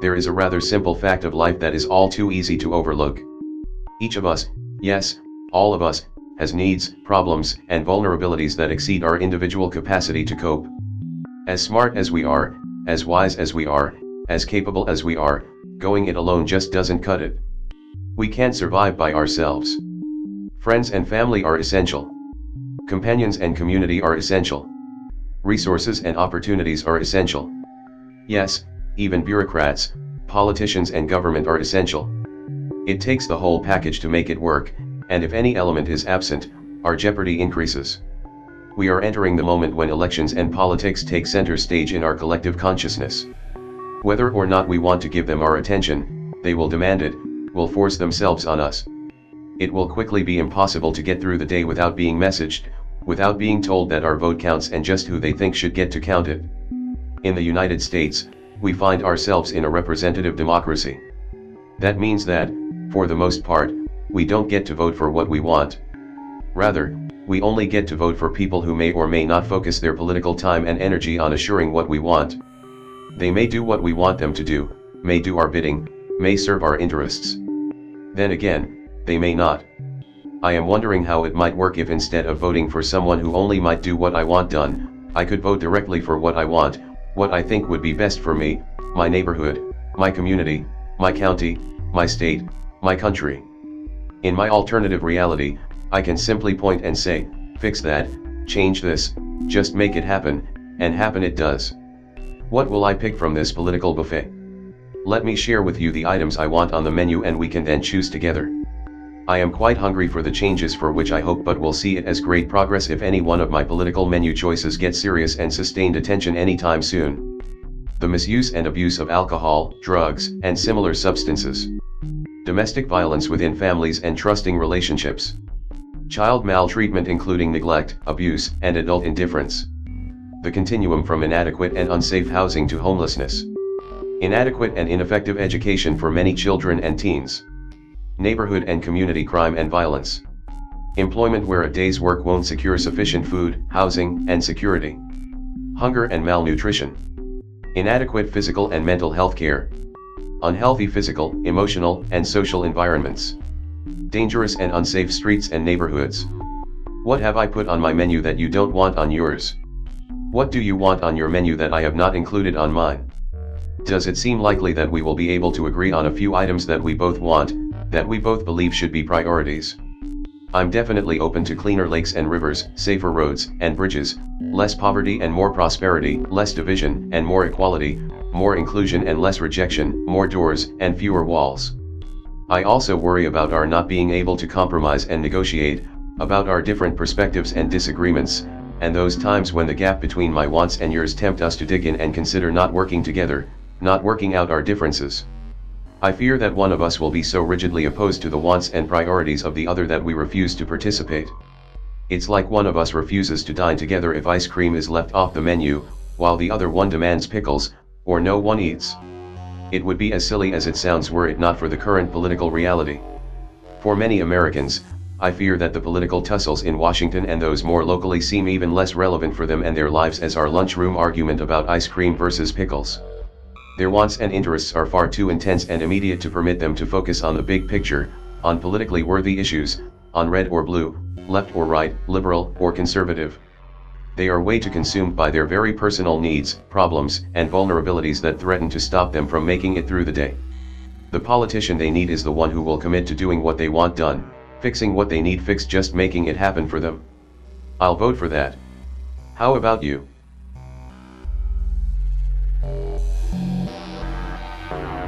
There is a rather simple fact of life that is all too easy to overlook. Each of us, yes, all of us, has needs, problems, and vulnerabilities that exceed our individual capacity to cope. As smart as we are, as wise as we are, as capable as we are, going it alone just doesn't cut it. We can't survive by ourselves. Friends and family are essential. Companions and community are essential. Resources and opportunities are essential. Yes, even bureaucrats, politicians and government are essential. It takes the whole package to make it work, and if any element is absent, our jeopardy increases. We are entering the moment when elections and politics take center stage in our collective consciousness. Whether or not we want to give them our attention, they will demand it, will force themselves on us. It will quickly be impossible to get through the day without being messaged, without being told that our vote counts and just who they think should get to count it. In the United States, we find ourselves in a representative democracy. That means that, for the most part, we don't get to vote for what we want. Rather, we only get to vote for people who may or may not focus their political time and energy on assuring what we want. They may do what we want them to do, may do our bidding, may serve our interests. Then again, they may not. I am wondering how it might work if instead of voting for someone who only might do what I want done, I could vote directly for what I want, what I think would be best for me, my neighborhood, my community, my county, my state, my country. In my alternative reality, I can simply point and say, fix that, change this, just make it happen, and happen it does. What will I pick from this political buffet? Let me share with you the items I want on the menu and we can then choose together. I am quite hungry for the changes for which I hope but will see it as great progress if any one of my political menu choices gets serious and sustained attention anytime soon. The misuse and abuse of alcohol, drugs, and similar substances. Domestic violence within families and trusting relationships. Child maltreatment including neglect, abuse, and adult indifference. The continuum from inadequate and unsafe housing to homelessness. Inadequate and ineffective education for many children and teens neighborhood and community crime and violence. Employment where a day's work won't secure sufficient food, housing, and security. Hunger and malnutrition. Inadequate physical and mental health care. Unhealthy physical, emotional, and social environments. Dangerous and unsafe streets and neighborhoods. What have I put on my menu that you don't want on yours? What do you want on your menu that I have not included on mine? Does it seem likely that we will be able to agree on a few items that we both want, that we both believe should be priorities. I'm definitely open to cleaner lakes and rivers, safer roads and bridges, less poverty and more prosperity, less division and more equality, more inclusion and less rejection, more doors and fewer walls. I also worry about our not being able to compromise and negotiate, about our different perspectives and disagreements, and those times when the gap between my wants and yours tempt us to dig in and consider not working together, not working out our differences. I fear that one of us will be so rigidly opposed to the wants and priorities of the other that we refuse to participate. It's like one of us refuses to dine together if ice cream is left off the menu, while the other one demands pickles, or no one eats. It would be as silly as it sounds were it not for the current political reality. For many Americans, I fear that the political tussles in Washington and those more locally seem even less relevant for them and their lives as our lunchroom argument about ice cream versus pickles. Their wants and interests are far too intense and immediate to permit them to focus on the big picture, on politically worthy issues, on red or blue, left or right, liberal or conservative. They are way too consumed by their very personal needs, problems, and vulnerabilities that threaten to stop them from making it through the day. The politician they need is the one who will commit to doing what they want done, fixing what they need fixed just making it happen for them. I'll vote for that. How about you? Bye.